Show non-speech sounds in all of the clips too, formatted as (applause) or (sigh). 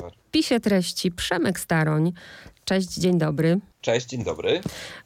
super. W pisie treści Przemek Staroń. Cześć, dzień dobry. Cześć, dzień dobry.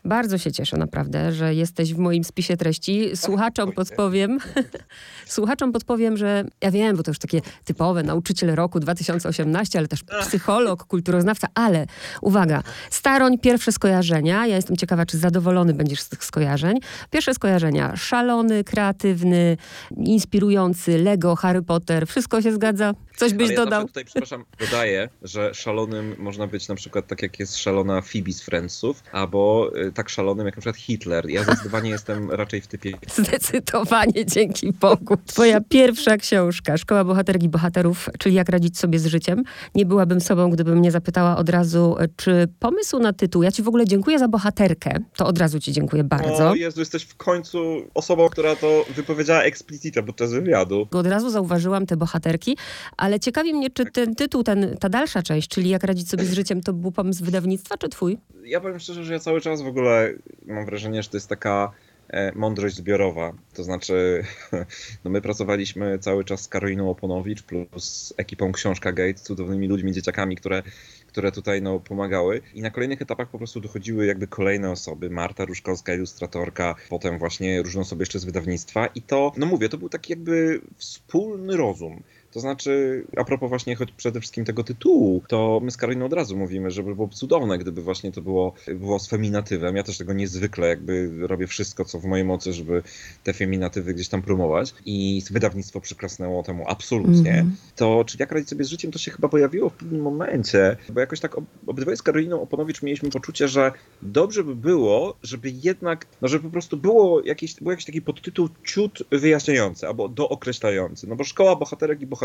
Bardzo się cieszę naprawdę, że jesteś w moim spisie treści. Słuchaczom podpowiem, (laughs) słuchaczom podpowiem, że ja wiem, bo to już takie typowe, nauczyciel roku 2018, ale też psycholog, kulturoznawca, ale uwaga, Staroń, pierwsze skojarzenia. Ja jestem ciekawa, czy zadowolony będziesz z tych skojarzeń. Pierwsze skojarzenia, szalony, kreatywny, inspirujący, Lego, Harry Potter, wszystko się zgadza? Coś byś ja dodał? tutaj, przepraszam, dodaję, że szalonym można być na przykład tak jak jest szalona Phoebe z Friendsów, albo y, tak szalonym jak na przykład Hitler. Ja zdecydowanie jestem raczej w typie (laughs) Zdecydowanie, dzięki Bogu. Twoja pierwsza książka, Szkoła Bohaterki Bohaterów, czyli Jak radzić sobie z życiem. Nie byłabym sobą, gdybym mnie zapytała od razu, czy pomysł na tytuł, ja ci w ogóle dziękuję za bohaterkę, to od razu ci dziękuję bardzo. O Jezu, jesteś w końcu osobą, która to wypowiedziała explicite podczas wywiadu. Od razu zauważyłam te bohaterki, ale ciekawi mnie, czy ten tytuł, ten, ta dalsza część, czyli Jak radzić sobie z życiem, to był pomysł wydawnictwa, czy twój? Ja powiem szczerze, że ja cały czas w ogóle mam wrażenie, że to jest taka e, mądrość zbiorowa. To znaczy, (laughs) no my pracowaliśmy cały czas z Karoliną Oponowicz plus ekipą Książka Gate, cudownymi ludźmi, dzieciakami, które, które tutaj no, pomagały. I na kolejnych etapach po prostu dochodziły jakby kolejne osoby. Marta Różkowska, ilustratorka, potem właśnie różne osoby jeszcze z wydawnictwa. I to, no mówię, to był taki jakby wspólny rozum. To znaczy, a propos właśnie choć przede wszystkim tego tytułu, to my z Karoliną od razu mówimy, że by było cudowne, gdyby właśnie to było, było z feminatywem. Ja też tego niezwykle jakby robię wszystko, co w mojej mocy, żeby te feminatywy gdzieś tam promować i wydawnictwo przyklasnęło temu absolutnie. Mhm. To, czyli jak radzić sobie z życiem, to się chyba pojawiło w pewnym momencie, bo jakoś tak ob- obydwaj z Karoliną Oponowicz mieliśmy poczucie, że dobrze by było, żeby jednak, no żeby po prostu było jakiś, był jakiś taki podtytuł ciut wyjaśniający albo dookreślający. No bo szkoła bohaterek i bohaterów,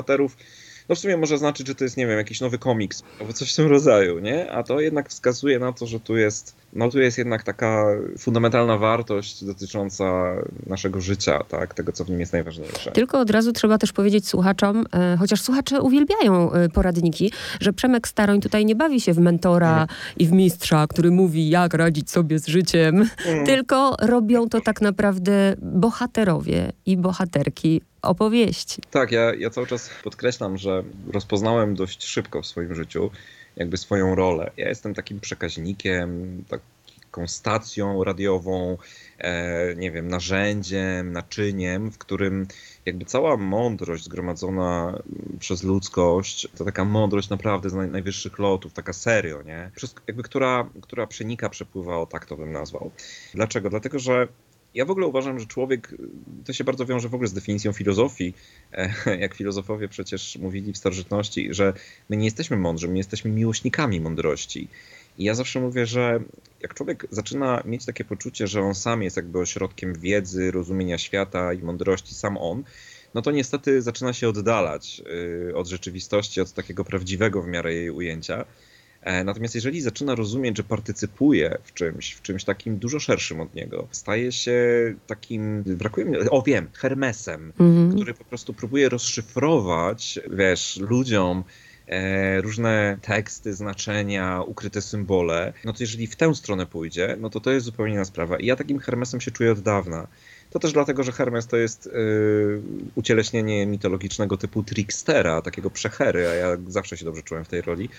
no w sumie może znaczyć, że to jest, nie wiem, jakiś nowy komiks albo coś w tym rodzaju, nie? A to jednak wskazuje na to, że tu jest, no tu jest jednak taka fundamentalna wartość dotycząca naszego życia, tak? Tego, co w nim jest najważniejsze. Tylko od razu trzeba też powiedzieć słuchaczom, e, chociaż słuchacze uwielbiają e, poradniki, że Przemek Staroń tutaj nie bawi się w mentora i w mistrza, który mówi, jak radzić sobie z życiem, Mm. tylko robią to tak naprawdę bohaterowie i bohaterki opowieści. Tak, ja, ja cały czas podkreślam, że rozpoznałem dość szybko w swoim życiu jakby swoją rolę. Ja jestem takim przekaźnikiem, taką stacją radiową, e, nie wiem, narzędziem, naczyniem, w którym jakby cała mądrość zgromadzona przez ludzkość, to taka mądrość naprawdę z naj, najwyższych lotów, taka serio, nie? Przez, jakby która, która przenika, przepływa, o tak to bym nazwał. Dlaczego? Dlatego, że ja w ogóle uważam, że człowiek, to się bardzo wiąże w ogóle z definicją filozofii, e, (laughs) jak filozofowie przecież mówili w starożytności, że my nie jesteśmy mądrzy, my jesteśmy miłośnikami mądrości. I ja zawsze mówię, że jak człowiek zaczyna mieć takie poczucie, że on sam jest jakby ośrodkiem wiedzy, rozumienia świata i mądrości, sam on, no to niestety zaczyna się oddalać y, od rzeczywistości, od takiego prawdziwego w miarę jej ujęcia. E, Natomiast jeżeli zaczyna rozumieć, że partycypuje w czymś, w czymś takim dużo szerszym od niego, staje się takim, brakuje mi, o wiem, Hermesem, Mhm. który po prostu próbuje rozszyfrować, wiesz, ludziom e, różne teksty, znaczenia, ukryte symbole, no to jeżeli w tę stronę pójdzie, no to to jest zupełnie inna sprawa. I ja takim Hermesem się czuję od dawna. To też dlatego, że Hermes to jest y, ucieleśnienie mitologicznego typu trickstera, takiego przechery, a ja zawsze się dobrze czułem w tej roli,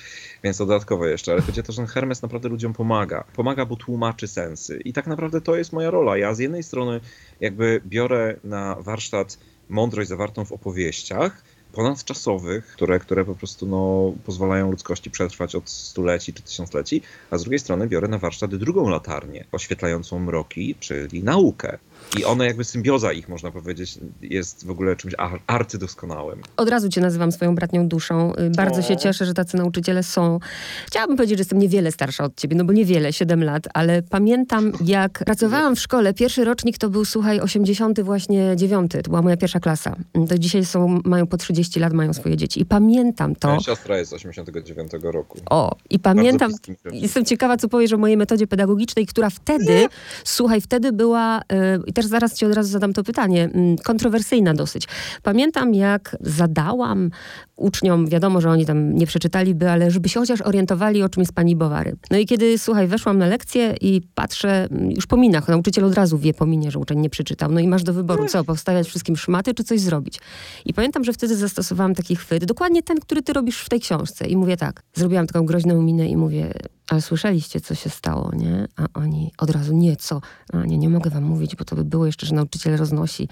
więc dodatkowo jeszcze. Ale chodzi o to, że Hermes naprawdę ludziom pomaga. Pomaga, bo tłumaczy sensy. I tak naprawdę to jest moja rola. Ja z jednej strony jakby biorę na warsztat mądrość zawartą w opowieściach, ponadczasowych, które, które po prostu no, pozwalają ludzkości przetrwać od stuleci czy tysiącleci, a z drugiej strony biorę na warsztat drugą latarnię, oświetlającą mroki, czyli naukę. I one jakby symbioza ich, można powiedzieć, jest w ogóle czymś ar- arcydoskonałym. Od razu cię nazywam swoją bratnią duszą. Y, Bardzo O. się cieszę, że tacy nauczyciele są. Chciałabym powiedzieć, że jestem niewiele starsza od ciebie, no bo niewiele, 7 lat, ale pamiętam jak pracowałam w szkole. Pierwszy rocznik to był, słuchaj, 80 właśnie 9. To była moja pierwsza klasa. To dzisiaj są, mają po 30 lat, mają swoje dzieci. I pamiętam to. Moja siostra jest z 89 roku. O, i pamiętam, jestem ciekawa, co powiesz o mojej metodzie pedagogicznej, która wtedy, słuchaj, wtedy była, y, też zaraz ci od razu zadam to pytanie, mm, kontrowersyjna dosyć. Pamiętam, jak zadałam uczniom, wiadomo, że oni tam nie przeczytaliby, ale żeby się chociaż orientowali, o czym jest pani Bowary. No i kiedy, słuchaj, weszłam na lekcję i patrzę, mm, już po minach, nauczyciel od razu wie po minie, że uczeń nie przeczytał. No i masz do wyboru, co, powstawiać wszystkim szmaty, czy coś zrobić. I pamiętam, że wtedy zastosowałam taki chwyt, dokładnie ten, który ty robisz w tej książce. I mówię tak, zrobiłam taką groźną minę i mówię, ale słyszeliście, co się stało, nie? A oni od razu, nie, co? A nie, nie mogę wam mówić, bo to by było jeszcze, że nauczyciel roznosi.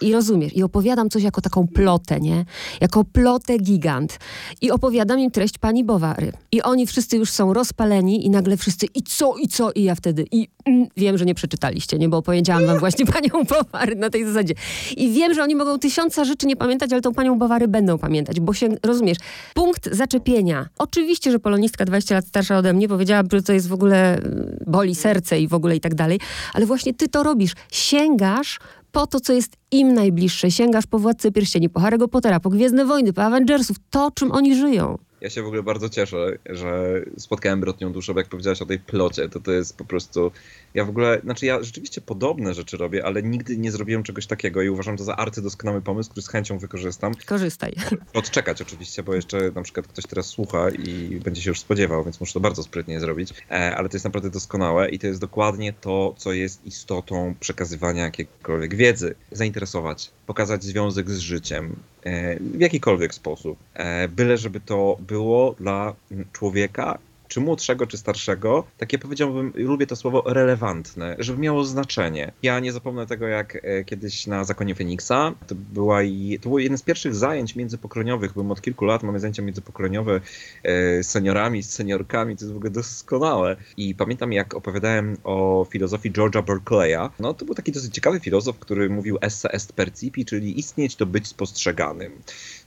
I rozumiesz, i opowiadam coś jako taką plotę, nie? Jako plotę gigant. I opowiadam im treść pani Bowary. I oni wszyscy już są rozpaleni i nagle wszyscy, i co, i co? I ja wtedy, i mm, wiem, że nie przeczytaliście, nie? Bo opowiedziałam wam właśnie (laughs) panią Bowary na tej zasadzie. I wiem, że oni mogą tysiąca rzeczy nie pamiętać, ale tą panią Bowary będą pamiętać, bo się, rozumiesz, punkt zaczepienia. Oczywiście, że polonistka 20 lat starsza ode mnie powiedziała, że to jest w ogóle y, boli serce i w ogóle i tak dalej, ale właśnie ty to robisz. Sięgasz po to, co jest im najbliższe. Sięgasz po Władcę Pierścieni, po Harry'ego Pottera, po Gwiezdne Wojny, po Avengersów, to, czym oni żyją. Ja się w ogóle bardzo cieszę, że spotkałem Brotnią Duszę, bo jak powiedziałaś o tej plocie, to to jest po prostu... Ja w ogóle, znaczy ja rzeczywiście podobne rzeczy robię, ale nigdy nie zrobiłem czegoś takiego i uważam to za arcydoskonały pomysł, który z chęcią wykorzystam. Korzystaj. (laughs) Odczekać oczywiście, bo jeszcze na przykład ktoś teraz słucha i będzie się już spodziewał, więc muszę to bardzo sprytnie zrobić, e, ale to jest naprawdę doskonałe i to jest dokładnie to, co jest istotą przekazywania jakiejkolwiek wiedzy. Zainteresować, pokazać związek z życiem, e, w jakikolwiek sposób. E, byle, żeby to było dla człowieka czy młodszego, czy starszego, takie powiedziałbym, lubię to słowo relevantne, żeby miało znaczenie. Ja nie zapomnę tego, jak e, kiedyś na Zakonie Feniksa, to, była i, to było jedno z pierwszych zajęć międzypokoleniowych, byłem od kilku lat, mamy zajęcia międzypokoleniowe z seniorami, z seniorkami, to jest w ogóle doskonałe. I pamiętam, jak opowiadałem o filozofii George'a Berkeleya, no to był taki dosyć ciekawy filozof, który mówił esse est percipi, czyli istnieć to być spostrzeganym.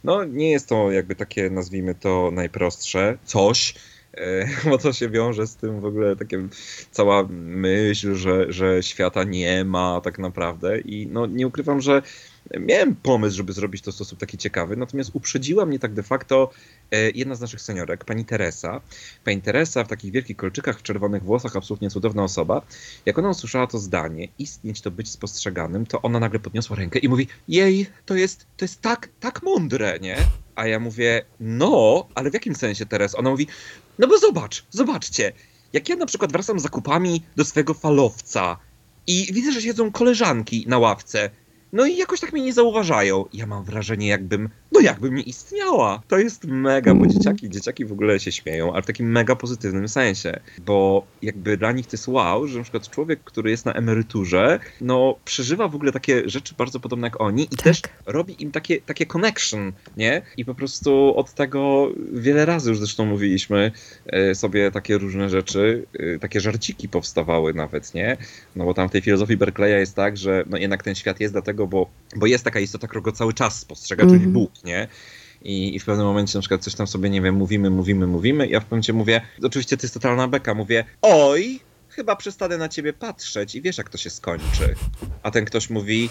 No nie jest to jakby takie, nazwijmy to najprostsze coś, e, (laughs) bo to się wiąże z tym w ogóle takie cała myśl, że, że świata nie ma tak naprawdę i no nie ukrywam, że miałem pomysł, żeby zrobić to w sposób taki ciekawy, natomiast uprzedziła mnie tak de facto e, jedna z naszych seniorek, pani Teresa. Pani Teresa w takich wielkich kolczykach, w czerwonych włosach, absolutnie cudowna osoba. Jak ona usłyszała to zdanie, istnieć to być spostrzeganym, to ona nagle podniosła rękę i mówi, jej, to jest, to jest tak, tak mądre, nie? A ja mówię, no, ale w jakim sensie teraz? Ona mówi, no bo zobacz, zobaczcie, jak ja na przykład wracam z zakupami do swojego falowca i widzę, że siedzą koleżanki na ławce, no i jakoś tak mnie nie zauważają. Ja mam wrażenie, jakbym, no jakbym nie istniała. To jest mega, bo dzieciaki, dzieciaki w ogóle się śmieją, ale w takim mega pozytywnym sensie. Bo jakby dla nich to jest wow, że na przykład człowiek, który jest na emeryturze, no przeżywa w ogóle takie rzeczy bardzo podobne jak oni i tak. też robi im takie, takie connection, nie? I po prostu od tego wiele razy już zresztą mówiliśmy e, sobie takie różne rzeczy, e, takie żarciki powstawały nawet, nie? No bo tam w tej filozofii Berkeleya jest tak, że no jednak ten świat jest dlatego, bo, bo jest taka istota, która go cały czas spostrzega, mm czyli mhm. Bóg, nie? I, I, w pewnym momencie na przykład coś tam sobie, nie wiem, mówimy, mówimy, mówimy. Ja w pewnym momencie mówię, oczywiście to jest totalna beka, mówię, oj, chyba przestanę na ciebie patrzeć i wiesz, jak to się skończy. A ten ktoś mówi,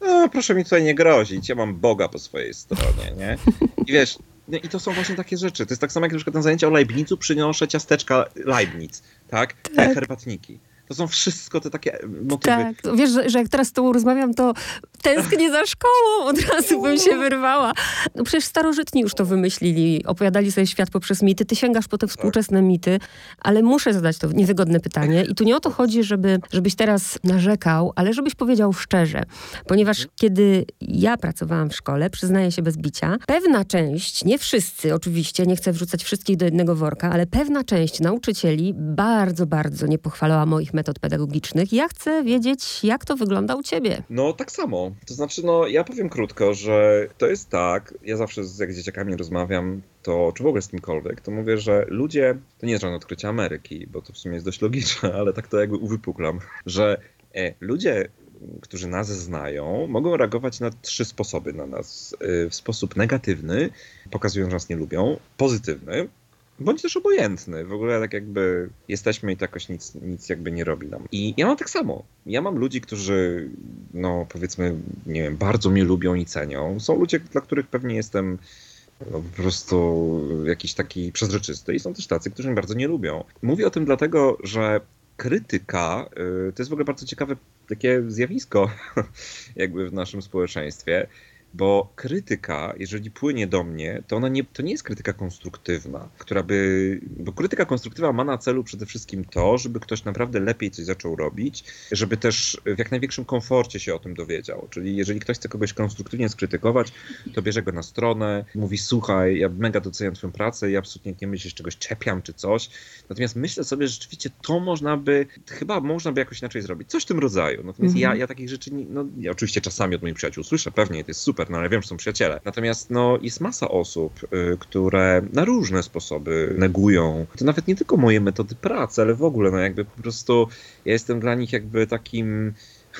no, proszę mi tutaj nie grozić, ja mam Boga po swojej stronie, nie? I wiesz, no i to są właśnie takie rzeczy. To jest tak samo jak na przykład na zajęcia o Leibnizu przynoszę ciasteczka Leibniz, tak? tak. herbatniki. To są wszystko te takie motywy. Tak, wiesz, że, że jak teraz z tobą rozmawiam, to tęsknię za szkołą, od razu bym się wyrwała. No przecież starożytni już to wymyślili, opowiadali sobie świat poprzez mity. Ty sięgasz po te współczesne mity, ale muszę zadać to niewygodne pytanie. I tu nie o to chodzi, żeby, żebyś teraz narzekał, ale żebyś powiedział szczerze. Ponieważ kiedy ja pracowałam w szkole, przyznaję się bez bicia, pewna część, nie wszyscy oczywiście, nie chcę wrzucać wszystkich do jednego worka, ale pewna część nauczycieli bardzo, bardzo nie pochwalała moich metod pedagogicznych. Ja chcę wiedzieć, jak to wygląda u ciebie. No tak samo. To znaczy, no ja powiem krótko, że to jest tak, ja zawsze z, jak z dzieciakami rozmawiam, to czy w ogóle z kimkolwiek, to mówię, że ludzie, to nie jest żadne odkrycie Ameryki, bo to w sumie jest dość logiczne, (laughs) ale tak to jakby uwypuklam, że e, ludzie którzy nas znają, mogą reagować na trzy sposoby na nas. E, w sposób negatywny, pokazują, że nas nie lubią, pozytywny, bądź też obojętny. W ogóle tak jakby jesteśmy i to jakoś nic, nic jakby nie robi nam. I ja mam tak samo. Ja mam ludzi, którzy, no powiedzmy, nie wiem, bardzo mnie lubią i cenią. Są ludzie, dla których pewnie jestem no, po prostu jakiś taki przezroczysty i są też tacy, którzy mnie bardzo nie lubią. Mówię o tym dlatego, że krytyka y, to jest w ogóle bardzo ciekawe takie zjawisko (laughs) jakby w naszym społeczeństwie. Bo krytyka, jeżeli płynie do mnie, to ona nie, to nie jest krytyka konstruktywna, która by. Bo krytyka konstruktywna ma na celu przede wszystkim to, żeby ktoś naprawdę lepiej coś zaczął robić, żeby też w jak największym komforcie się o tym dowiedział. Czyli jeżeli ktoś chce kogoś konstruktywnie skrytykować, to bierze go na stronę, mówi: Słuchaj, ja mega doceniam Twoją pracę, ja absolutnie nie myślę, że czegoś czepiam czy coś. Natomiast myślę sobie, że rzeczywiście to można by, chyba można by jakoś inaczej zrobić. Coś w tym rodzaju. Natomiast mhm. ja, ja takich rzeczy, no ja oczywiście czasami od moich przyjaciół słyszę, pewnie to jest super super, no ale wiem, że są przyjaciele. Natomiast no, jest masa osób, y, które na różne sposoby negują. To nawet nie tylko moje metody pracy, ale w ogóle, no jakby po prostu ja jestem dla nich jakby takim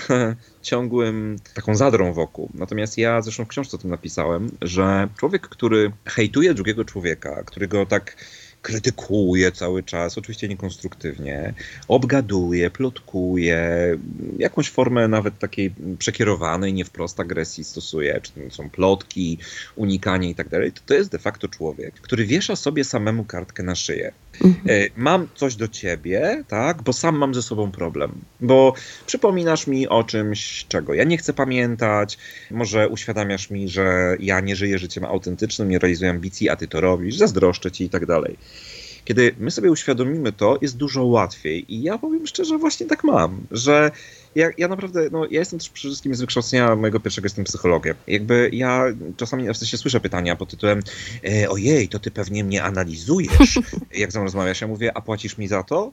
(laughs) ciągłym, taką zadrą wokół. Natomiast ja zresztą w książce o tym napisałem, że człowiek, który hejtuje drugiego człowieka, który go tak krytykuje cały czas, oczywiście niekonstruktywnie, obgaduje, plotkuje, jakąś formę nawet takiej przekierowanej, nie wprost agresji stosuje, czy to są plotki, unikanie i tak dalej, to to jest de facto człowiek, który wiesza sobie samemu kartkę na szyję. Mhm. E, mam coś do ciebie, tak, bo sam mam ze sobą problem, bo przypominasz mi o czymś, czego ja nie chcę pamiętać, może uświadamiasz mi, że ja nie żyję życiem autentycznym, nie realizuję ambicji, a ty to robisz, zazdroszczę ci i tak dalej. Kiedy my sobie uświadomimy to, jest dużo łatwiej. I ja powiem szczerze, właśnie tak mam, że ja, ja naprawdę, no ja jestem też przede wszystkim z wykształcenia mojego pierwszego jestem psychologiem. Jakby ja czasami w sensie słyszę pytania pod tytułem e, ojej, to ty pewnie mnie analizujesz, (laughs) jak ze mną rozmawiasz. Ja mówię, a płacisz mi za to?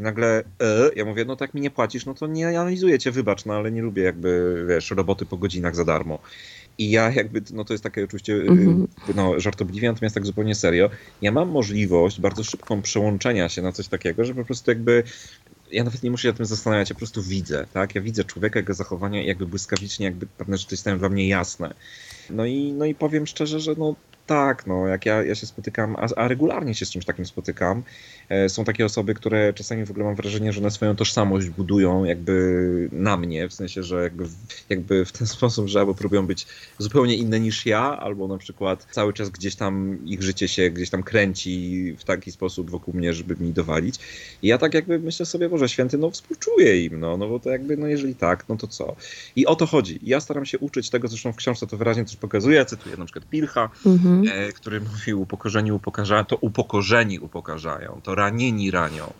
I nagle, e, ja mówię, no tak mi nie płacisz, no to nie analizuję cię, wybacz, no ale nie lubię jakby, wiesz, roboty po godzinach za darmo. I ja jakby, no to jest takie oczywiście mm-hmm. no, żartobliwie, natomiast tak zupełnie serio, ja mam możliwość bardzo szybką przełączenia się na coś takiego, że po prostu jakby ja nawet nie muszę się o tym zastanawiać, ja po prostu widzę, tak? Ja widzę człowieka, jego zachowania jakby błyskawicznie, jakby pewne rzeczy stają dla mnie jasne. No i, no i powiem szczerze, że no tak, no jak ja, ja się spotykam, a, a regularnie się z czymś takim spotykam, E, są takie osoby, które czasami w ogóle mam wrażenie, że one swoją tożsamość budują jakby na mnie, w sensie, że jakby, jakby w ten (laughs) sposób, że albo próbują być zupełnie inne niż ja, albo na przykład cały czas gdzieś tam ich życie się gdzieś tam kręci w taki sposób wokół mnie, żeby mi dowalić. I ja tak jakby myślę sobie, Boże Święty, no współczuję im, no, no bo to jakby, no jeżeli tak, no to co? I o to chodzi. Ja staram się uczyć tego, zresztą w książce to wyraźnie też pokazuje, cytuję na przykład Pilcha, mhm. E, który mówił upokorzeni upokarzają, to upokorzeni upokarzają, to ranieni ranią.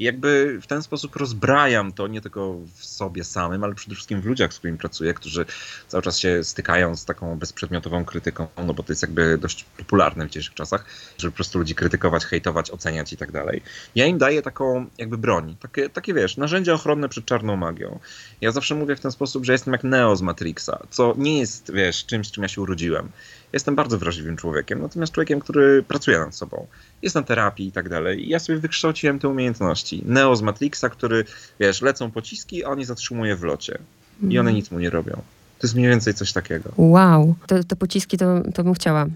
I jakby w ten sposób rozbrajam to nie tylko w sobie samym, ale przede wszystkim w ludziach, z którymi pracuję, którzy cały czas się stykają z taką bezprzedmiotową krytyką, no bo to jest jakby dość popularne w dzisiejszych czasach, żeby po prostu ludzi krytykować, hejtować, oceniać i tak dalej. Ja im daję taką jakby broń, takie, takie wiesz, narzędzie ochronne przed czarną magią. Ja zawsze mówię w ten sposób, że jestem jak Neo z Matrixa, co nie jest, wiesz, czymś, czym ja się urodziłem. Jestem bardzo wrażliwym człowiekiem, natomiast człowiekiem, który pracuje nad sobą. Jest na terapii i tak dalej. I ja sobie wykształciłem te umiejętności. Neo z Matrixa, który, wiesz, lecą pociski, a on je zatrzymuje w locie. I one mhm. nic mu nie robią. To jest mniej więcej coś takiego. Wow, te, te pociski to, to bym chciała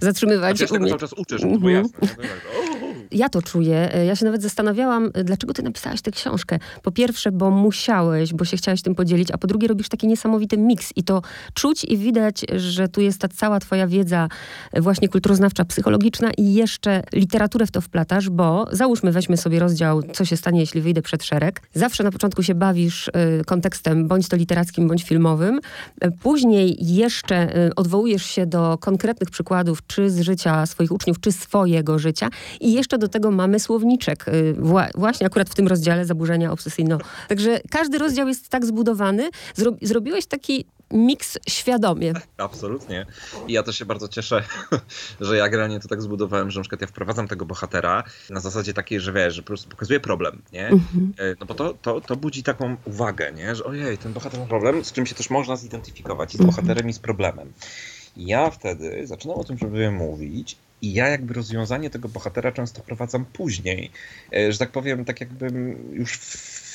zatrzymywać. Ja tego cały czas uczę, żeby było mhm. jasne. Ja to czuję. Ja się nawet zastanawiałam, dlaczego ty napisałaś tę książkę. Po pierwsze, bo musiałeś, bo się chciałeś tym podzielić, a po drugie robisz taki niesamowity miks i to czuć i widać, że tu jest ta cała twoja wiedza właśnie kulturoznawcza, psychologiczna i jeszcze literaturę w to wplatasz, bo załóżmy, weźmy sobie rozdział, co się stanie, jeśli wyjdę przed szereg. Zawsze na początku się bawisz kontekstem, bądź to literackim, bądź filmowym. Później jeszcze odwołujesz się do konkretnych przykładów, czy z życia swoich uczniów, czy swojego życia i jeszcze do tego mamy słowniczek. Y, wła właśnie akurat w tym rozdziale zaburzenia obsesyjno. Także każdy rozdział jest tak zbudowany. Zro zrobiłeś taki miks świadomie. Absolutnie. I ja też się bardzo cieszę, (laughs) że ja generalnie to tak zbudowałem, że na przykład ja wprowadzam tego bohatera na zasadzie takiej, że wiesz, że po prostu pokazuje problem, nie? Mhm. E, no bo to, to, to budzi taką uwagę, nie? Że ojej, ten bohater ma problem, z czym się też można zidentyfikować, i z mhm. bohaterem, i z problemem. I ja wtedy zaczynam o tym, żeby mówić i ja jakby rozwiązanie tego bohatera często prowadzam później, e, że tak powiem, tak jakbym już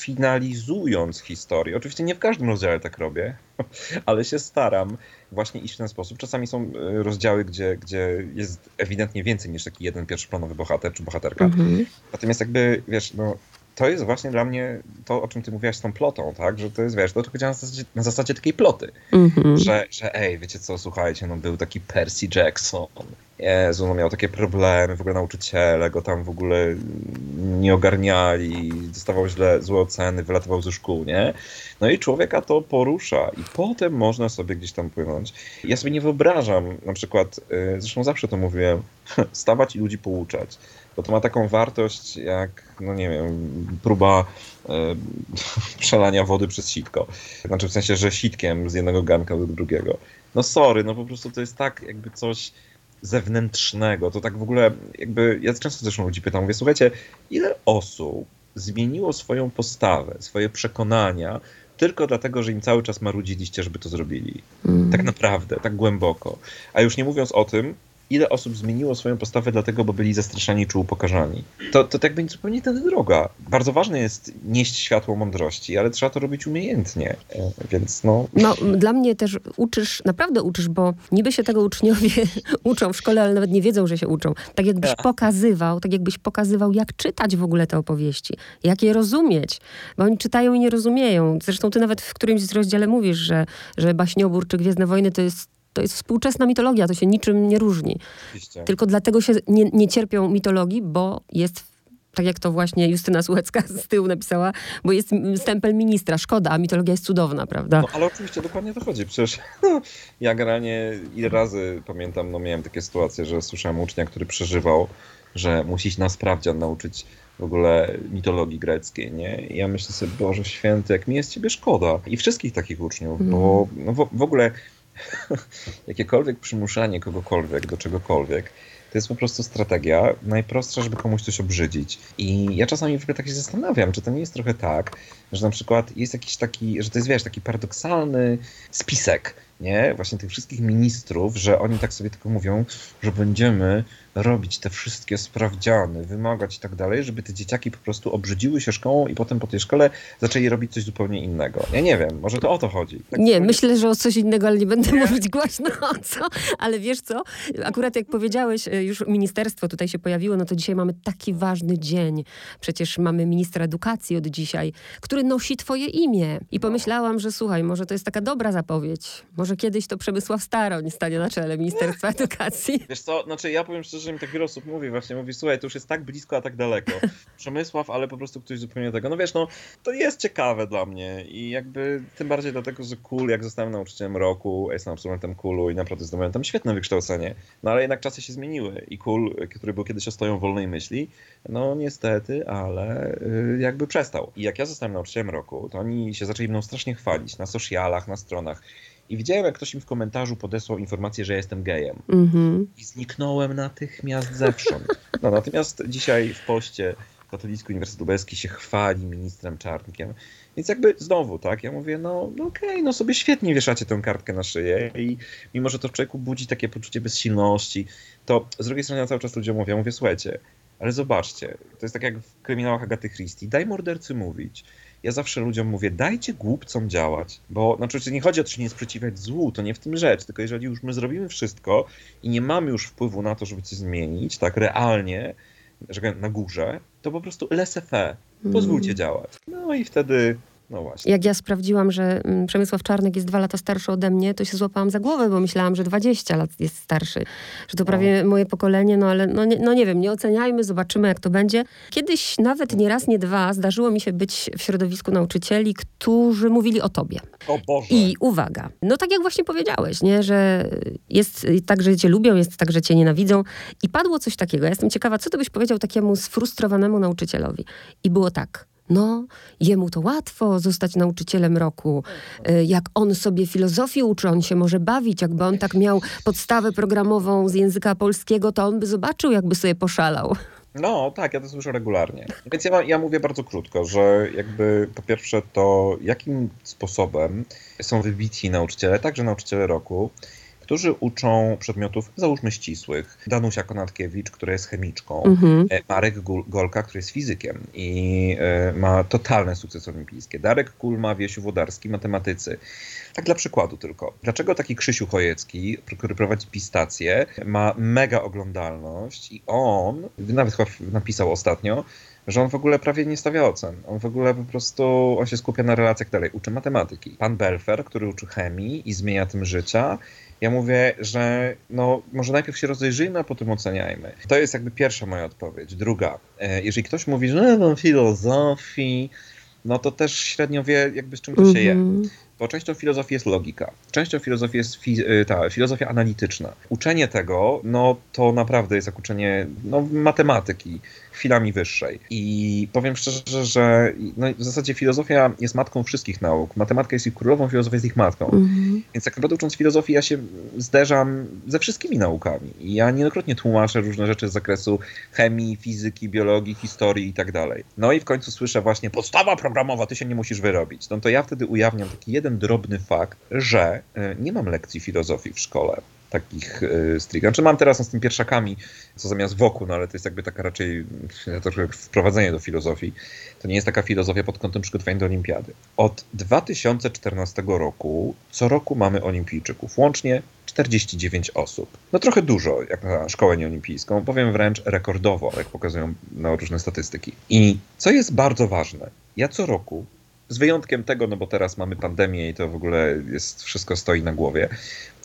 finalizując historię. Oczywiście nie w każdym rozdziale tak robię, (laughs) ale się staram właśnie iść w ten sposób. Czasami są e, rozdziały, gdzie, gdzie jest ewidentnie więcej niż taki jeden pierwszoplanowy bohater czy bohaterka. Mhm. Natomiast jakby, wiesz, no, to jest właśnie dla mnie to, o czym ty mówiłaś z tą plotą, tak? Że to jest, wiesz, to tylko działa na zasadzie, na zasadzie takiej ploty. Mm-hmm. Że, że ej, wiecie co, słuchajcie, no był taki Percy Jackson. Jezu, no miał takie problemy, w ogóle nauczyciele go tam w ogóle nie ogarniali, dostawał źle, złe oceny, wylatywał ze szkół, nie? No i człowieka to porusza i potem można sobie gdzieś tam płynąć. Ja sobie nie wyobrażam, na przykład, y, zresztą zawsze to mówiłem, (laughs) stawać i ludzi pouczać bo to ma taką wartość jak, no nie wiem, próba e, (laughs) przelania wody przez sitko. Znaczy w sensie, że sitkiem z jednego garnka do drugiego. No sorry, no po prostu to jest tak jakby coś zewnętrznego. To tak w ogóle jakby, ja często zresztą ludzi pytam, mówię, słuchajcie, ile osób zmieniło swoją postawę, swoje przekonania tylko dlatego, że im cały czas marudziliście, żeby to zrobili. Mm. Tak naprawdę, tak głęboko. A już nie mówiąc o tym, ile osób zmieniło swoją postawę dlatego, bo byli zastraszani czy upokarzani. To, to tak będzie zupełnie ta droga. Bardzo ważne jest nieść światło mądrości, ale trzeba to robić umiejętnie, e, więc no... No, dla mnie też uczysz, naprawdę uczysz, bo niby się tego uczniowie (laughs) uczą w szkole, ale nawet nie wiedzą, że się uczą. Tak jakbyś tak. pokazywał, tak jakbyś pokazywał, jak czytać w ogóle te opowieści, jak je rozumieć, bo oni czytają i nie rozumieją. Zresztą ty nawet w którymś z rozdziale mówisz, że, że Baśniobór czy Gwiezdne Wojny to jest to jest współczesna mitologia, to się niczym nie różni. Oczywiście. Tylko dlatego się nie, nie cierpią mitologii, bo jest tak jak to właśnie Justyna Słuchecka z tyłu napisała, bo jest stempel ministra. Szkoda, a mitologia jest cudowna, prawda? No, ale oczywiście dokładnie to chodzi. Przecież (laughs) ja generalnie ile razy pamiętam, no miałem takie sytuacje, że słyszałem ucznia, który przeżywał, że musi iść na sprawdzian nauczyć w ogóle mitologii greckiej, nie? I ja myślę sobie, Boże Święty, jak mi jest ciebie szkoda. I wszystkich takich uczniów, mm. bo no, w, w ogóle (laughs) jakiekolwiek przymuszanie kogokolwiek do czegokolwiek, to jest po prostu strategia najprostsza, żeby komuś coś obrzydzić. I ja czasami w ogóle tak się zastanawiam, czy to nie jest trochę tak, że na przykład jest jakiś taki, że to jest wiesz, taki paradoksalny spisek, nie? Właśnie tych wszystkich ministrów, że oni tak sobie tylko mówią, że będziemy robić te wszystkie sprawdziany, wymagać i tak dalej, żeby te dzieciaki po prostu obrzydziły się szkołą i potem po tej szkole zaczęli robić coś zupełnie innego. Ja nie wiem, może to o to chodzi. Tak nie, myślę, że o coś innego, ale nie będę mówić głośno o co. Ale wiesz co, akurat jak powiedziałeś, e, już ministerstwo tutaj się pojawiło, no to dzisiaj mamy taki ważny dzień. Przecież mamy ministra edukacji od dzisiaj, który nosi twoje imię. I pomyślałam, że słuchaj, może to jest taka dobra zapowiedź. Może kiedyś to Przemysław Staroń stanie na czele Ministerstwa Edukacji. Wiesz co, znaczy ja powiem szczerze, że mi tak wiele osób mówi właśnie, mówi, słuchaj, to już jest tak blisko, a tak daleko. (laughs) Przemysław, ale po prostu ktoś zupełnie tego. No wiesz, no to jest ciekawe dla mnie i jakby tym bardziej dlatego, że KUL, jak zostałem nauczycielem roku, jestem absolwentem KUL-u i naprawdę zdobyłem tam świetne wykształcenie, no ale jednak czasy się zmieniły i KUL, który był kiedyś ostoją wolnej myśli, no niestety, ale y, jakby przestał. I jak ja zostałem nauczycielem roku, to oni się zaczęli mną strasznie chwalić na socialach, na stronach. I widziałem, jak ktoś mi w komentarzu podesłał informację, że jestem gejem. Mm-hmm. I zniknąłem natychmiast zewsząd. No, natomiast dzisiaj w poście Katolicki Uniwersytet Lubelski się chwali ministrem Czarnkiem. Więc jakby znowu, tak, ja mówię, no, no okej, okay, no sobie świetnie wieszacie tę kartkę na szyję i mimo, że to w człowieku budzi takie poczucie bezsilności, to z drugiej strony ja cały czas ludziom mówię, mówię, słuchajcie, ale zobaczcie, to jest tak jak w kryminałach Agaty Christie, daj mordercy mówić ja zawsze ludziom mówię, dajcie głupcom działać, bo znaczy nie chodzi o to, że nie sprzeciwiać złu, to nie w tym rzecz, tylko jeżeli już my zrobimy wszystko i nie mamy już wpływu na to, żeby coś zmienić, tak realnie, że na górze, to po prostu laissez-faire, pozwólcie mm. działać. No i wtedy no właśnie. Jak ja sprawdziłam, że mm, Przemysław Czarnek jest dwa lata starszy ode mnie, to się złapałam za głowę, bo myślałam, że 20 lat jest starszy. Że to prawie no. moje pokolenie, no ale no nie, no nie wiem, nie oceniajmy, zobaczymy jak to będzie. Kiedyś nawet nie raz, nie dwa zdarzyło mi się być w środowisku nauczycieli, którzy mówili o tobie. O Boże. I uwaga, no tak jak właśnie powiedziałeś, nie, że jest tak, że cię lubią, jest tak, że cię nienawidzą. I padło coś takiego. Ja jestem ciekawa, co ty byś powiedział takiemu sfrustrowanemu nauczycielowi. I było tak no, jemu to łatwo zostać nauczycielem roku. E, jak on sobie filozofii uczy, on się może bawić. Jakby on tak miał podstawę programową z języka polskiego, to on by zobaczył, jakby sobie poszalał. No, tak, ja to słyszę regularnie. Więc ja, ja mówię bardzo krótko, że jakby po pierwsze to, jakim sposobem są wybitni nauczyciele, także nauczyciele roku, którzy uczą przedmiotów, załóżmy ścisłych. Danusia Konatkiewicz, która jest chemiczką, mhm. E, Marek Golka, który jest fizykiem i e, ma totalne sukcesy olimpijskie. Darek Kulma, Wiesiu Wodarski, matematycy. Tak dla przykładu tylko. Dlaczego taki Krzysiu Chojecki, który prowadzi pistację, ma mega oglądalność i on, nawet chyba napisał ostatnio, że on w ogóle prawie nie stawia ocen. On w ogóle po prostu, on się skupia na relacjach dalej. Uczy matematyki. Pan Belfer, który uczy chemii i zmienia tym życia Ja mówię, że no, może najpierw się rozejrzyjmy, a potem oceniajmy. To jest jakby pierwsza moja odpowiedź. Druga, e, jeżeli ktoś mówi, że no, filozofii, no to też średnio wie, jakby z czym to się je. Bo częścią filozofii jest logika, częścią filozofii jest fi y, ta filozofia analityczna. Uczenie tego, no to naprawdę jest jak uczenie no, matematyki chwilami wyższej. I powiem szczerze, że no, w zasadzie filozofia jest matką wszystkich nauk. Matematyka jest ich królową, filozofia jest ich matką. Mhm. Więc tak naprawdę ucząc filozofii, ja się zderzam ze wszystkimi naukami. I ja niejednokrotnie tłumaczę różne rzeczy z zakresu chemii, fizyki, biologii, historii i tak dalej. No i w końcu słyszę właśnie podstawa programowa, ty się nie musisz wyrobić. No to ja wtedy ujawniam taki jeden drobny fakt, że e, nie mam lekcji filozofii w szkole takich y, stricte. Znaczy mam teraz no, z tym pierwszakami, co zamiast wokół, no ale to jest jakby taka raczej wprowadzenie do filozofii. To nie jest taka filozofia pod kątem przygotowania do olimpiady. Od 2014 roku co roku mamy olimpijczyków. Łącznie 49 osób. No trochę dużo, jak na szkołę nieolimpijską. Powiem wręcz rekordowo, jak pokazują no, różne statystyki. I co jest bardzo ważne, ja co roku z wyjątkiem tego, no bo teraz mamy pandemię i to w ogóle jest, wszystko stoi na głowie.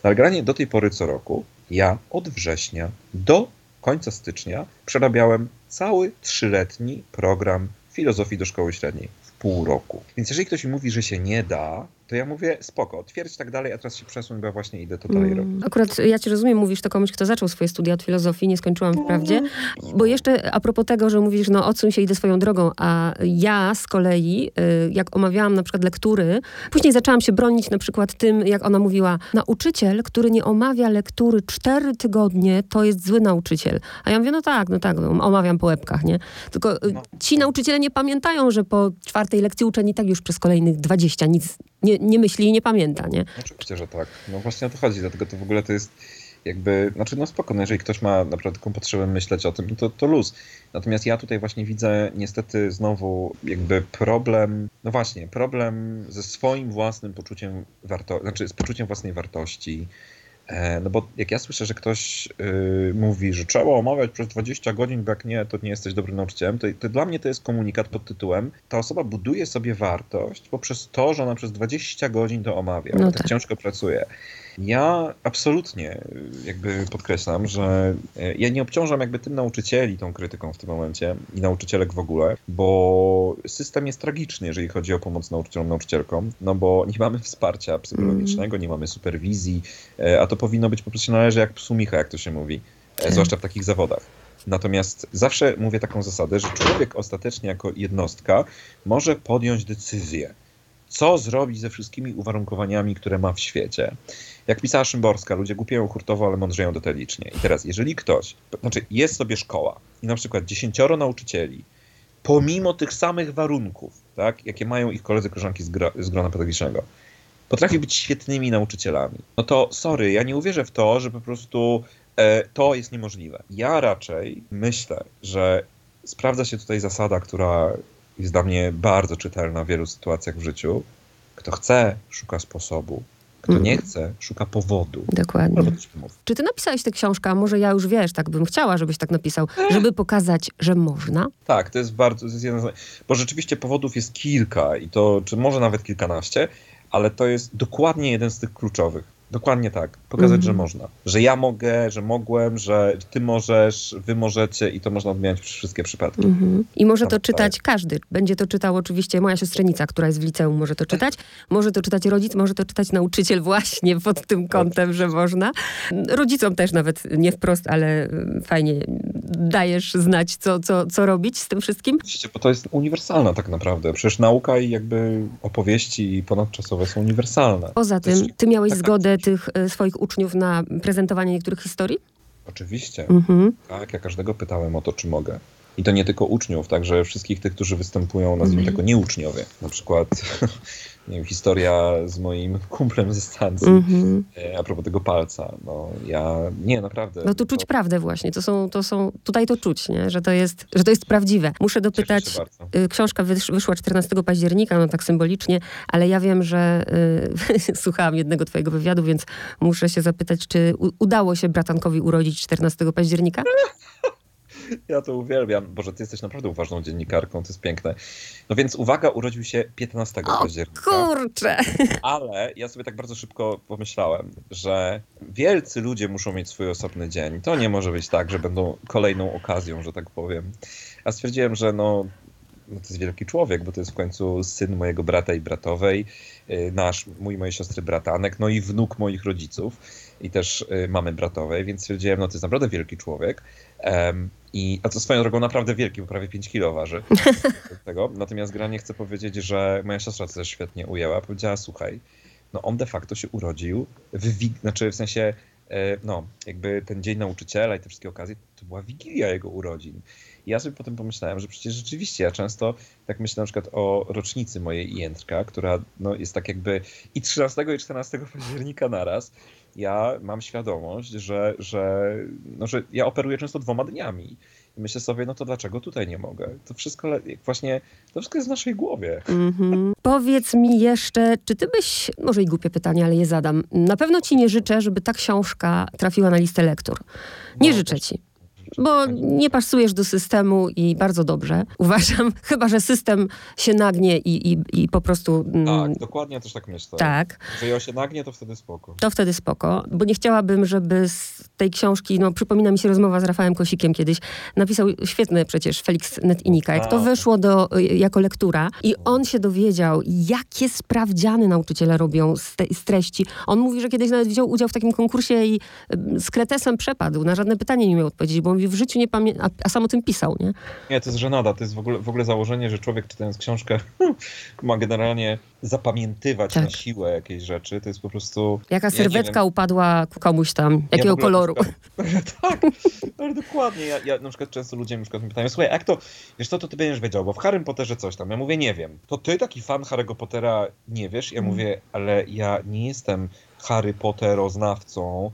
Ale granie do tej pory co roku, ja od września do końca stycznia przerabiałem cały trzyletni program filozofii do szkoły średniej w pół roku. Więc jeżeli ktoś mi mówi, że się nie da, to ja mówię spoko, twierdź tak dalej, a teraz się przesuń, bo ja właśnie idę to dalej robić. Akurat ja cię rozumiem, mówisz to komuś, kto zaczął swoje studia od filozofii, nie skończyłam wprawdzie. Bo jeszcze a propos tego, że mówisz, no odsuń się, idę swoją drogą, a ja z kolei, y, jak omawiałam na przykład lektury, później zaczęłam się bronić na przykład tym, jak ona mówiła, nauczyciel, który nie omawia lektury cztery tygodnie, to jest zły nauczyciel. A ja mówię, no tak, no tak, no, omawiam po łebkach, nie? Tylko y, No. ci nauczyciele nie pamiętają, że po czwartej lekcji uczeń i tak już przez kolejnych 20 nic nie, nie myśli i nie pamięta, nie? Oczywiście, że tak. No właśnie o to chodzi, dlatego to w ogóle to jest jakby, znaczy no spoko, no jeżeli ktoś ma naprawdę taką potrzebę myśleć o tym, no to, to luz. Natomiast ja tutaj właśnie widzę niestety znowu jakby problem, no właśnie, problem ze swoim własnym poczuciem wartości, znaczy z poczuciem własnej wartości. E, No bo jak ja słyszę, że ktoś y, mówi, że trzeba omawiać przez 20 godzin, bo jak nie, to nie jesteś dobrym nauczycielem, to, to dla mnie to jest komunikat pod tytułem ta osoba buduje sobie wartość poprzez to, że ona przez 20 godzin to omawia, No tak, tak. ciężko pracuje. Ja absolutnie jakby podkreślam, że y, ja nie obciążam jakby tym nauczycieli tą krytyką w tym momencie i nauczycielek w ogóle, bo system jest tragiczny, jeżeli chodzi o pomoc nauczycielom, nauczycielkom, no bo nie mamy wsparcia psychologicznego, nie mamy superwizji, e, a to powinno być po prostu należy jak psu Micha, jak to się mówi, e, Tak. zwłaszcza w takich zawodach. Natomiast zawsze mówię taką zasadę, że człowiek ostatecznie jako jednostka może podjąć decyzję, co zrobić ze wszystkimi uwarunkowaniami, które ma w świecie. Jak pisała Szymborska, ludzie głupieją hurtowo, ale mądrzeją detalicznie. I teraz, jeżeli ktoś, znaczy jest sobie szkoła i na przykład dziesięcioro nauczycieli, pomimo tych samych warunków, tak, jakie mają ich koledzy, koleżanki z, gro, z grona pedagogicznego, potrafi być świetnymi nauczycielami, no to sorry, ja nie uwierzę w to, że po prostu e, to jest niemożliwe. Ja raczej myślę, że sprawdza się tutaj zasada, która jest dla mnie bardzo czytelna w wielu sytuacjach w życiu. Kto chce, szuka sposobu. Kto Mhm. nie chce, szuka powodu. Dokładnie. Czy ty napisałeś tę książkę, a może ja już wiesz, tak bym chciała, żebyś tak napisał, żeby pokazać, że można? Tak, to jest bardzo, to jest jeden z, bo rzeczywiście powodów jest kilka i to, czy może nawet kilkanaście, ale to jest dokładnie jeden z tych kluczowych. Dokładnie tak. Pokazać, Mhm. że można. Że ja mogę, że mogłem, że ty możesz, wy możecie i to można odmieniać przez wszystkie przypadki. Mhm. I może to Tak, czytać każdy. Będzie to czytał oczywiście moja siostrzenica, która jest w liceum, może to czytać. Może to czytać rodzic, może to czytać nauczyciel właśnie pod tym kątem, że można. Rodzicom też nawet nie wprost, ale y, fajnie dajesz znać, co, co, co robić z tym wszystkim. Oczywiście, bo to jest uniwersalna tak naprawdę. Przecież nauka i jakby opowieści ponadczasowe są uniwersalne. Poza tym, ty miałeś tak, tak, zgodę. Tych y, swoich uczniów na prezentowanie niektórych historii? Oczywiście. Mhm. Tak, ja każdego pytałem o to, czy mogę. I to nie tylko uczniów, także wszystkich tych, którzy występują, nazwijmy Mhm. tego nieuczniowie. Na przykład nie wiem, historia z moim (laughs) kumplem ze stacji Mhm. e, a propos tego palca. No ja, nie, naprawdę. No tu czuć to prawdę właśnie. To są, to są, tutaj to czuć, nie? Że, to jest, że to jest prawdziwe. Muszę dopytać. Y, Książka wysz, wyszła 14 października, no tak symbolicznie, ale ja wiem, że y, (laughs) słuchałam jednego twojego wywiadu, więc muszę się zapytać, czy u, udało się bratankowi urodzić 14 października? (laughs) Ja to uwielbiam. Boże, ty jesteś naprawdę uważną dziennikarką, to jest piękne. No więc uwaga, urodził się 15 o, października. kurczę! (laughs) Ale ja sobie tak bardzo szybko pomyślałem, że wielcy ludzie muszą mieć swój osobny dzień. To nie może być tak, że będą kolejną okazją, że tak powiem. A stwierdziłem, że no, no to jest wielki człowiek, bo to jest w końcu syn mojego brata i bratowej, y, nasz, mój mojej siostry bratanek, no i wnuk moich rodziców i też y, mamy bratowej, więc stwierdziłem, no to jest naprawdę wielki człowiek. Um, i, a to swoją drogą naprawdę wielki, bo prawie 5 kilo waży. (laughs) tego. Natomiast granie chcę powiedzieć, że moja siostra to też świetnie ujęła. Powiedziała, słuchaj, no on de facto się urodził, w, znaczy w sensie, e, no jakby ten dzień nauczyciela i te wszystkie okazje, to była wigilia jego urodzin. I ja sobie potem pomyślałem, że przecież rzeczywiście ja często tak myślę na przykład o rocznicy mojej Jędrka, która no, jest tak jakby i 13 i 14 (laughs) października naraz. Ja mam świadomość, że, że, no, że ja operuję często dwoma dniami. I myślę sobie, no to dlaczego tutaj nie mogę? To wszystko właśnie, to wszystko jest w naszej głowie. Mm-hmm. Powiedz mi jeszcze, czy ty byś, może i głupie pytanie, ale je zadam. Na pewno ci nie życzę, żeby ta książka trafiła na listę lektur. Nie no, życzę ci bo nie pasujesz do systemu i bardzo dobrze. (laughs) Uważam, chyba że system się nagnie i, i, i po prostu. Mm, tak, dokładnie też tak myślę. Tak. Że się nagnie, to wtedy spoko. To wtedy spoko, bo nie chciałabym, żeby z tej książki, no przypomina mi się rozmowa z Rafałem Kosikiem kiedyś, napisał świetny przecież Felix Netinika, jak to wyszło do, jako lektura i on się dowiedział, jakie sprawdziany nauczyciele robią z, te, z treści. On mówi, że kiedyś nawet wziął udział w takim konkursie i z kretesem przepadł, na żadne pytanie nie miał odpowiedzieć, bo mówi, w życiu nie pamiętam, a, sam o tym pisał, nie? Nie, to jest żenada, to jest w ogóle, w ogóle założenie, że człowiek czytając książkę (laughs) ma generalnie zapamiętywać tak. na siłę jakieś rzeczy, to jest po prostu... Jaka serwetka ja upadła komuś tam, jakiego ja koloru. (laughs) tak, ale dokładnie. Ja, ja na przykład często ludzie na przykład mnie pytają, słuchaj, jak to, wiesz co, to ty będziesz wiedział, bo w Harry Potterze coś tam. Ja mówię, nie wiem. To ty taki fan Harry'ego Pottera nie wiesz? Ja mm. mówię, ale ja nie jestem Harry Potteroznawcą,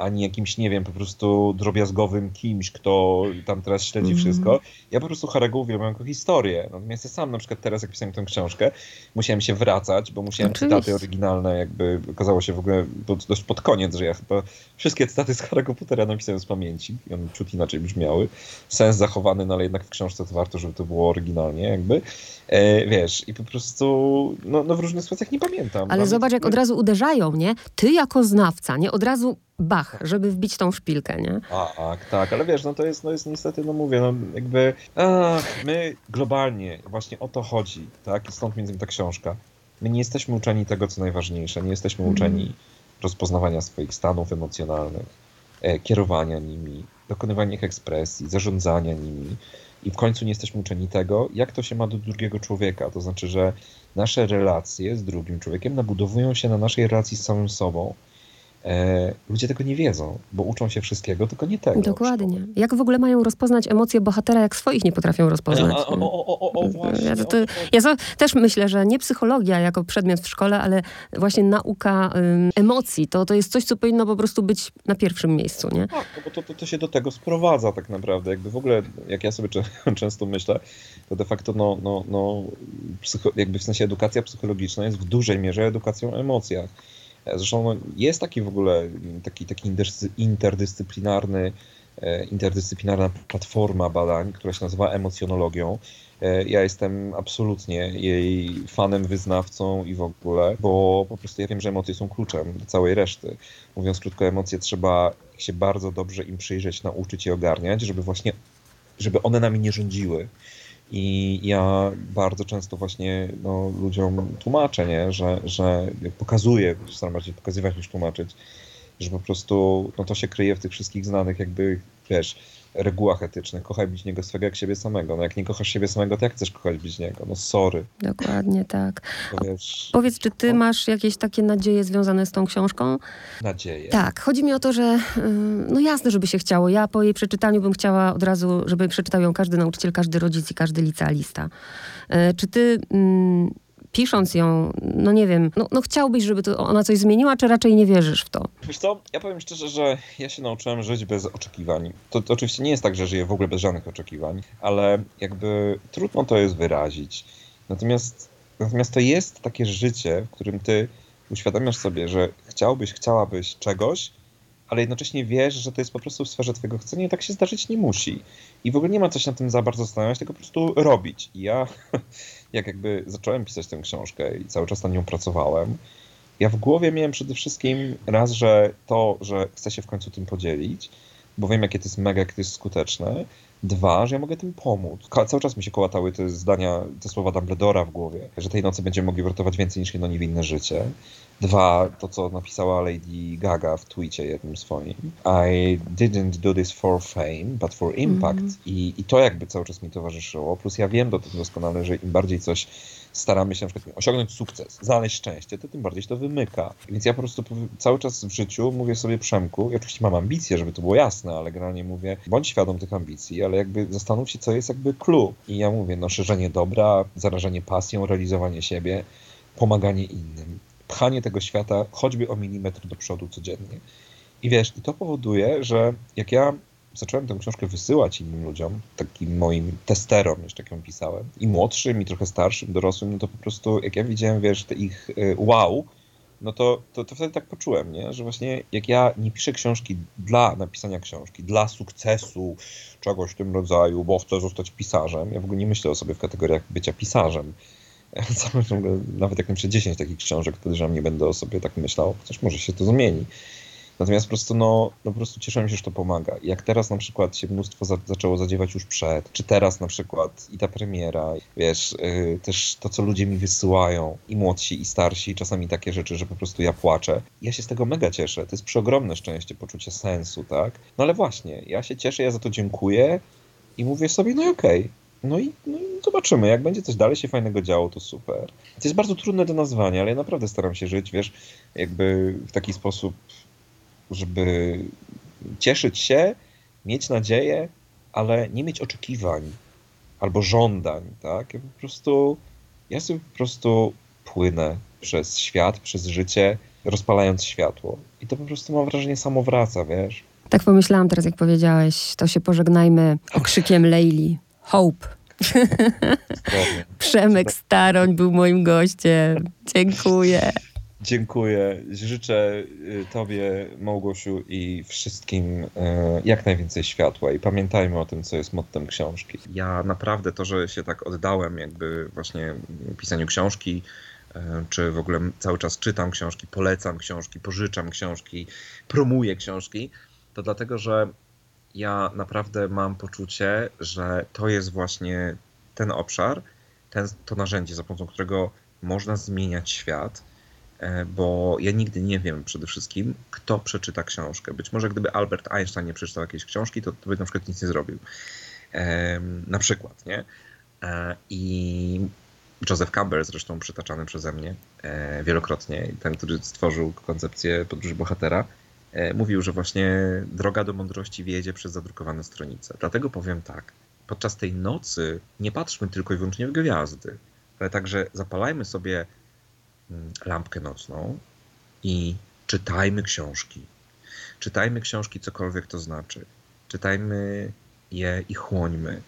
ani jakimś, nie wiem, po prostu drobiazgowym kimś, kto tam teraz śledzi mm. wszystko. Ja po prostu Harry'ego uwielbiam jako historię. Natomiast ja sam na przykład teraz, jak pisałem tę książkę, musiałem się wracać, bo musiałem Oczywiście. cytaty oryginalne, jakby okazało się w ogóle dość pod koniec, że ja chyba wszystkie cytaty z Harry'ego Pottera napisałem z pamięci i one ciut inaczej brzmiały. Sens zachowany, no ale jednak w książce to warto, żeby to było oryginalnie jakby. E, wiesz, i po prostu no, no w różnych sytuacjach nie pamiętam. Ale zobacz, jak od razu uderzają, nie? Ty jako znawca, nie? Od razu bach, żeby wbić tą szpilkę, nie? A, tak, tak, ale wiesz, no to jest, no jest niestety, no mówię, no jakby ach, my globalnie właśnie o to chodzi, tak? I stąd między innymi ta książka. My nie jesteśmy uczeni tego, co najważniejsze, nie jesteśmy mhm. uczeni mm. rozpoznawania swoich stanów emocjonalnych, e, kierowania nimi, dokonywania ich ekspresji, zarządzania nimi. I w końcu nie jesteśmy uczeni tego, jak to się ma do drugiego człowieka. To znaczy, że nasze relacje z drugim człowiekiem nabudowują się na naszej relacji z samym sobą. E, ludzie tego nie wiedzą, bo uczą się wszystkiego, tylko nie tego. Dokładnie. Jak w ogóle mają rozpoznać emocje bohatera, jak swoich nie potrafią rozpoznać? O, o, o, właśnie. Ja, to, to, ja też myślę, że nie psychologia jako przedmiot w szkole, ale właśnie nauka ym, emocji. To, to jest coś, co powinno po prostu być na pierwszym miejscu, nie? Tak, no bo to, to, to się do tego sprowadza tak naprawdę. Jakby w ogóle, jak ja sobie (laughs) często myślę, to de facto no, no, no, psycho, jakby w sensie edukacja psychologiczna jest w dużej mierze edukacją o emocjach Zresztą no, jest taki w ogóle taki, taki interdyscyplinarny, e, interdyscyplinarna platforma badań, która się nazywa emocjonologią. E, ja jestem absolutnie jej fanem, wyznawcą i w ogóle, bo po prostu ja wiem, że emocje są kluczem do całej reszty. Mówiąc krótko, emocje trzeba się bardzo dobrze im przyjrzeć, nauczyć je ogarniać, żeby właśnie, żeby one nami nie rządziły. I ja bardzo często właśnie no, ludziom tłumaczę, nie? Że, że pokazuję, staram bardziej pokazywać niż tłumaczyć, że po prostu no, to się kryje w tych wszystkich znanych jakby, wiesz, regułach etycznych. Kochaj bliźniego swego jak siebie samego. No jak nie kochasz siebie samego, to jak chcesz kochać bliźniego? No sorry. Dokładnie tak. Wiesz, powiedz, czy ty no. masz jakieś takie nadzieje związane z tą książką? Nadzieje. Tak. Chodzi mi o to, że no jasne, żeby się chciało. Ja po jej przeczytaniu bym chciała od razu, żeby przeczytał ją każdy nauczyciel, każdy rodzic i każdy licealista. E, czy ty mm, pisząc ją, no nie wiem, no, no chciałbyś, żeby to ona coś zmieniła, czy raczej nie wierzysz w to? Wiesz co, ja powiem szczerze, że ja się nauczyłem żyć bez oczekiwań. To, to oczywiście nie jest tak, że żyję w ogóle bez żadnych oczekiwań, ale jakby trudno to jest wyrazić. Natomiast, natomiast to jest takie życie, w którym ty uświadamiasz sobie, że chciałbyś, chciałabyś czegoś ale jednocześnie wiesz, że to jest po prostu w sferze twojego chcenia i tak się zdarzyć nie musi. I w ogóle nie ma coś na tym za bardzo zastanawiać, tylko po prostu robić. I ja, (laughs) jak jakby zacząłem pisać tę książkę i cały czas nad nią pracowałem, ja w głowie miałem przede wszystkim raz, że to, że chcę się w końcu tym podzielić, bo wiem, jakie to jest mega, jakie to jest skuteczne. Dwa, że ja mogę tym pomóc. Cały czas mi się kołatały te zdania, te słowa Dumbledora w głowie, że tej nocy będziemy mogli uratować więcej niż jedno niewinne życie. Dwa, to co napisała Lady Gaga w tweetie jednym swoim. I didn't do this for fame, but for impact. Mm. I, I to jakby cały czas mi towarzyszyło. Plus ja wiem do tego doskonale, że im bardziej coś staramy się na przykład osiągnąć sukces, znaleźć szczęście, to tym bardziej się to wymyka. Więc ja po prostu cały czas w życiu mówię sobie Przemku, ja oczywiście mam ambicje, żeby to było jasne, ale generalnie mówię, bądź świadom tych ambicji, ale jakby zastanów się, co jest jakby clue. I ja mówię, no szerzenie dobra, zarażenie pasją, realizowanie siebie, pomaganie innym, pchanie tego świata choćby o milimetr do przodu codziennie. I wiesz, i to powoduje, że jak ja zacząłem tę książkę wysyłać innym ludziom, takim moim testerom, jeszcze jak ją pisałem, i młodszym, i trochę starszym, dorosłym, no to po prostu jak ja widziałem, wiesz, te ich y, wow, no to, to, to wtedy tak poczułem, nie? że właśnie jak ja nie piszę książki dla napisania książki, dla sukcesu, czegoś w tym rodzaju, bo chcę zostać pisarzem, ja w ogóle nie myślę o sobie w kategoriach bycia pisarzem. (laughs) Nawet jak napiszę 10 takich książek, że nie będę o sobie tak myślał, chociaż może się to zmieni. Natomiast po prostu, no, no po prostu cieszę się, że to pomaga. Jak teraz na przykład się mnóstwo za, zaczęło zadziewać już przed, czy teraz na przykład i ta premiera, wiesz, yy, też to, co ludzie mi wysyłają, i młodsi, i starsi, czasami takie rzeczy, że po prostu ja płaczę. Ja się z tego mega cieszę. To jest przeogromne szczęście, poczucie sensu, tak? No ale właśnie, ja się cieszę, ja za to dziękuję i mówię sobie, no okej, okay. No i, no i, zobaczymy, jak będzie coś dalej się fajnego działo, to super. To jest bardzo trudne do nazwania, ale ja naprawdę staram się żyć, wiesz, jakby w taki sposób żeby cieszyć się, mieć nadzieję, ale nie mieć oczekiwań albo żądań, tak? Ja po prostu, ja sobie po prostu płynę przez świat, przez życie, rozpalając światło. I to po prostu mam wrażenie samo wraca, wiesz? Tak pomyślałam teraz, jak powiedziałeś, to się pożegnajmy okrzykiem Leili. Hope. (laughs) Przemek Staroń był moim gościem. Dziękuję. Dziękuję. Życzę y, Tobie, Małgosiu i wszystkim y, jak najwięcej światła i pamiętajmy o tym, co jest mottem książki. Ja naprawdę to, że się tak oddałem jakby właśnie pisaniu książki, y, czy w ogóle cały czas czytam książki, polecam książki, pożyczam książki, promuję książki, to dlatego, że ja naprawdę mam poczucie, że to jest właśnie ten obszar, ten, to narzędzie, za pomocą którego można zmieniać świat bo ja nigdy nie wiem przede wszystkim, kto przeczyta książkę. Być może gdyby Albert Einstein nie przeczytał jakiejś książki, to, to by na przykład nic nie zrobił. Na przykład, nie? E, I Joseph Campbell, zresztą przytaczany przeze mnie e, wielokrotnie, ten, który stworzył koncepcję podróży bohatera, mówił, że właśnie droga do mądrości wiedzie przez zadrukowane stronice. Dlatego powiem tak, podczas tej nocy nie patrzmy tylko i wyłącznie w gwiazdy, ale także zapalajmy sobie lampkę nocną i czytajmy książki. Czytajmy książki, cokolwiek to znaczy. Czytajmy je i chłońmy.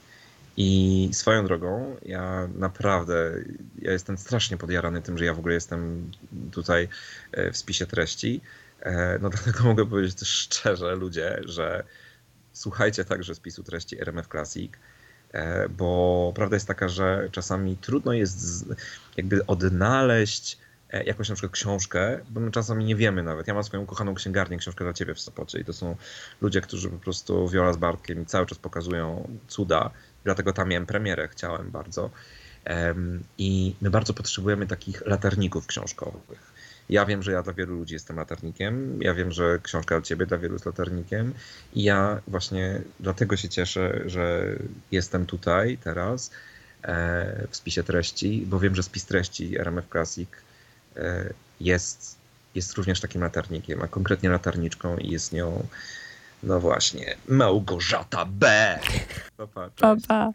I swoją drogą, ja naprawdę, ja jestem strasznie podjarany tym, że ja w ogóle jestem tutaj e, w spisie treści. E, no dlatego mogę powiedzieć też szczerze, ludzie, że słuchajcie także spisu treści RMF Classic, e, bo prawda jest taka, że czasami trudno jest jakby odnaleźć jakąś na przykład książkę, bo my czasami nie wiemy nawet. Ja mam swoją kochaną księgarnię, książkę dla ciebie w Sopocie i to są ludzie, którzy po prostu Viola z Bartkiem cały czas pokazują cuda. Dlatego tam miałem premierę, chciałem bardzo. I my bardzo potrzebujemy takich latarników książkowych. Ja wiem, że ja dla wielu ludzi jestem latarnikiem. Ja wiem, że książka dla ciebie dla wielu jest latarnikiem. I ja właśnie dlatego się cieszę, że jestem tutaj teraz e, w spisie treści, bo wiem, że spis treści RMF Classic E, jest, jest również takim latarnikiem, a konkretnie latarniczką i jest nią, no właśnie, Małgorzata B. Pa, pa, pa, pa.